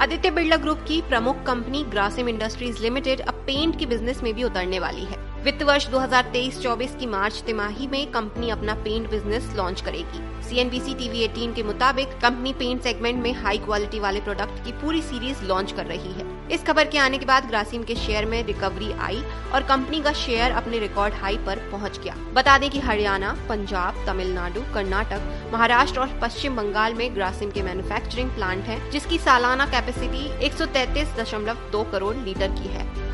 Aditya Birla group की प्रमुख company Grasim Industries Limited अब पेंट की बिज़नेस में भी उतरने वाली है। वित्त वर्ष 2023-24 की मार्च तिमाही में कंपनी अपना पेंट बिज़नेस लॉन्च करेगी। सीएनबीसी टीवी 18 के मुताबिक कंपनी पेंट सेगमेंट में हाई क्वालिटी वाले प्रोडक्ट की पूरी सीरीज़ लॉन्च कर रही है। इस खबर के आने के बाद ग्रासिम के शेयर में रिकवरी आई और कंपनी का शेयर अपने रिकॉर्ड हाई पर पहुँच गया। बता दें कि हरियाणा, पंजाब, तमिलनाडु, कर्नाटक, महाराष्ट्र और पश्चिम बंगाल में ग्रासिम के मैन्युफैक्चरिंग प्लांट हैं, जिसकी सालाना कैपेसिटी 133.2 करोड़ लीटर की है।